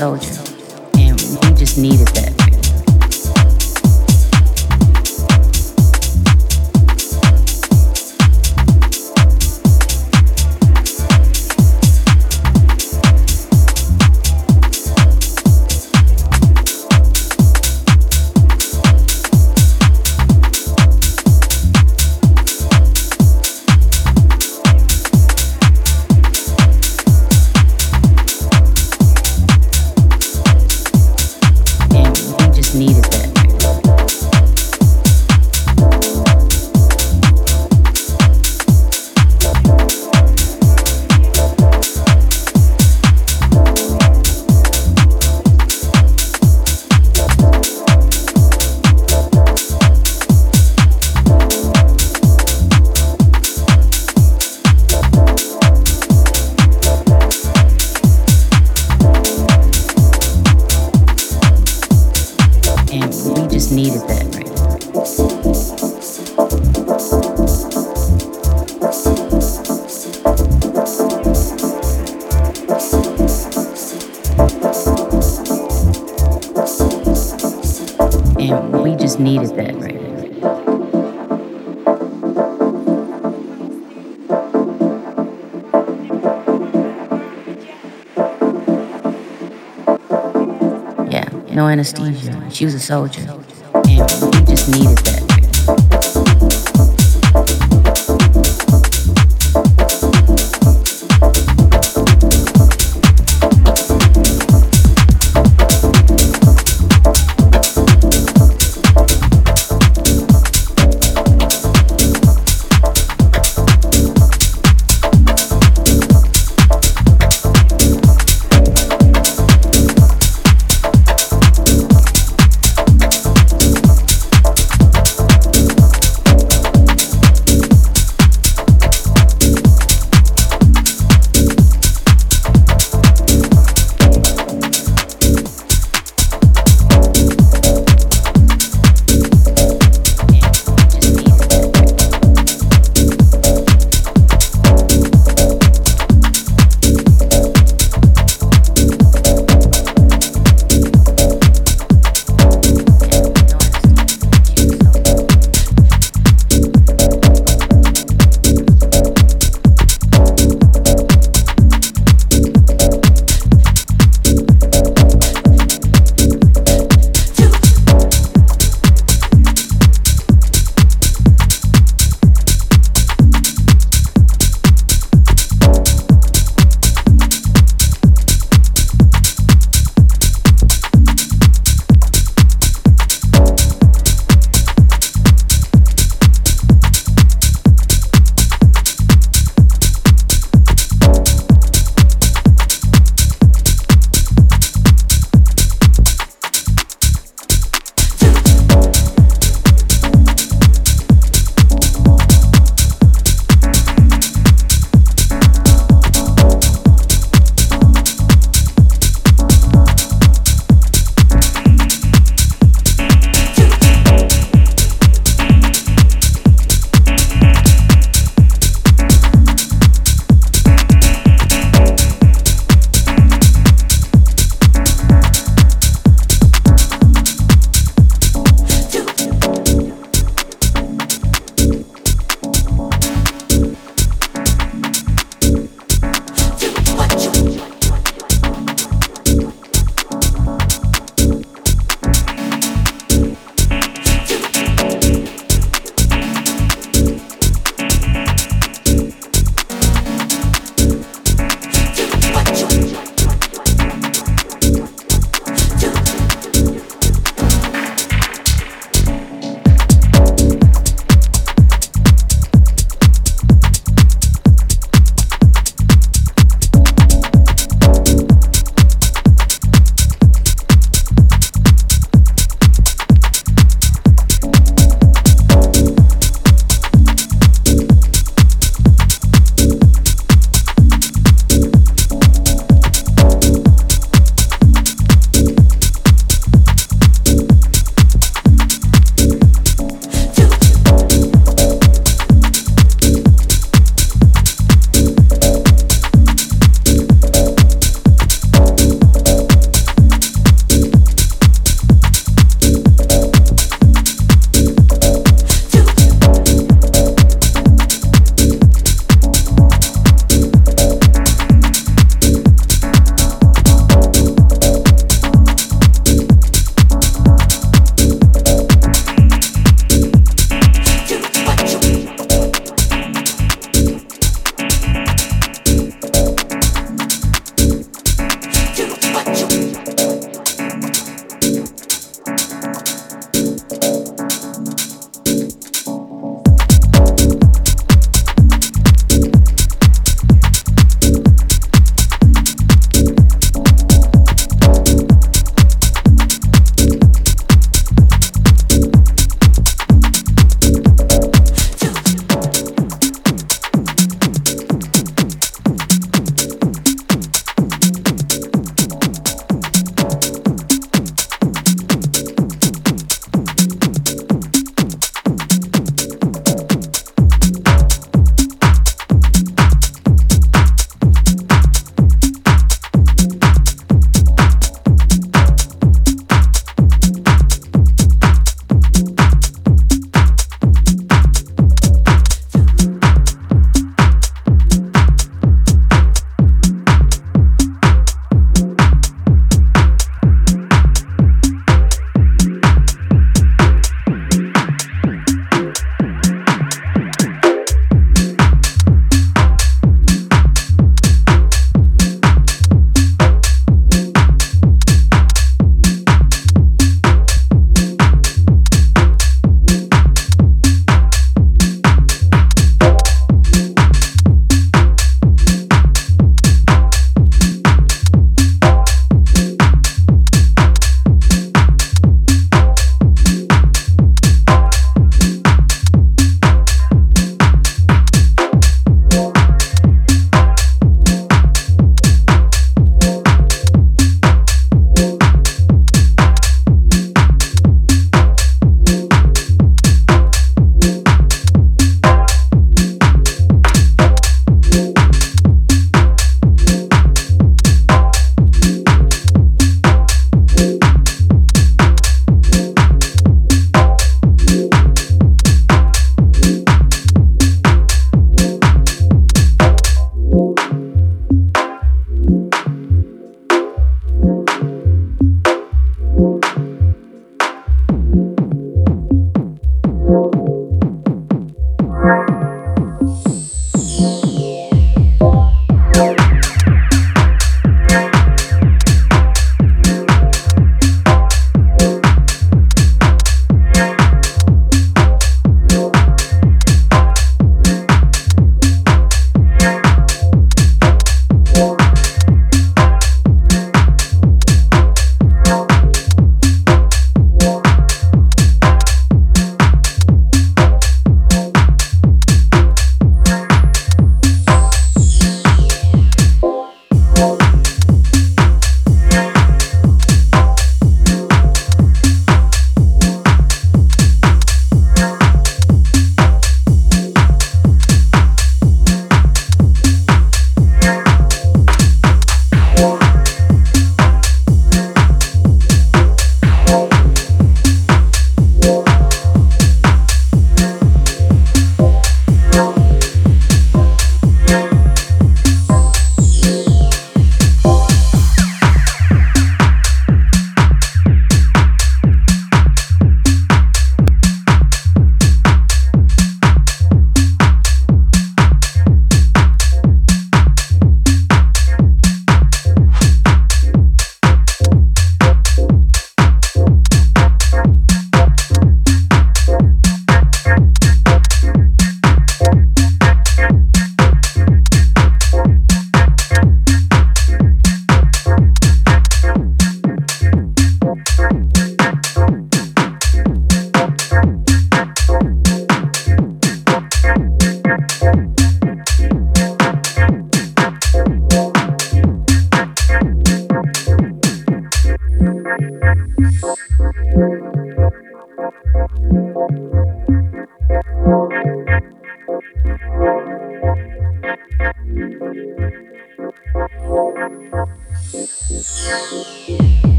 那去。Anesthesia. She was a soldier. And we just needed that.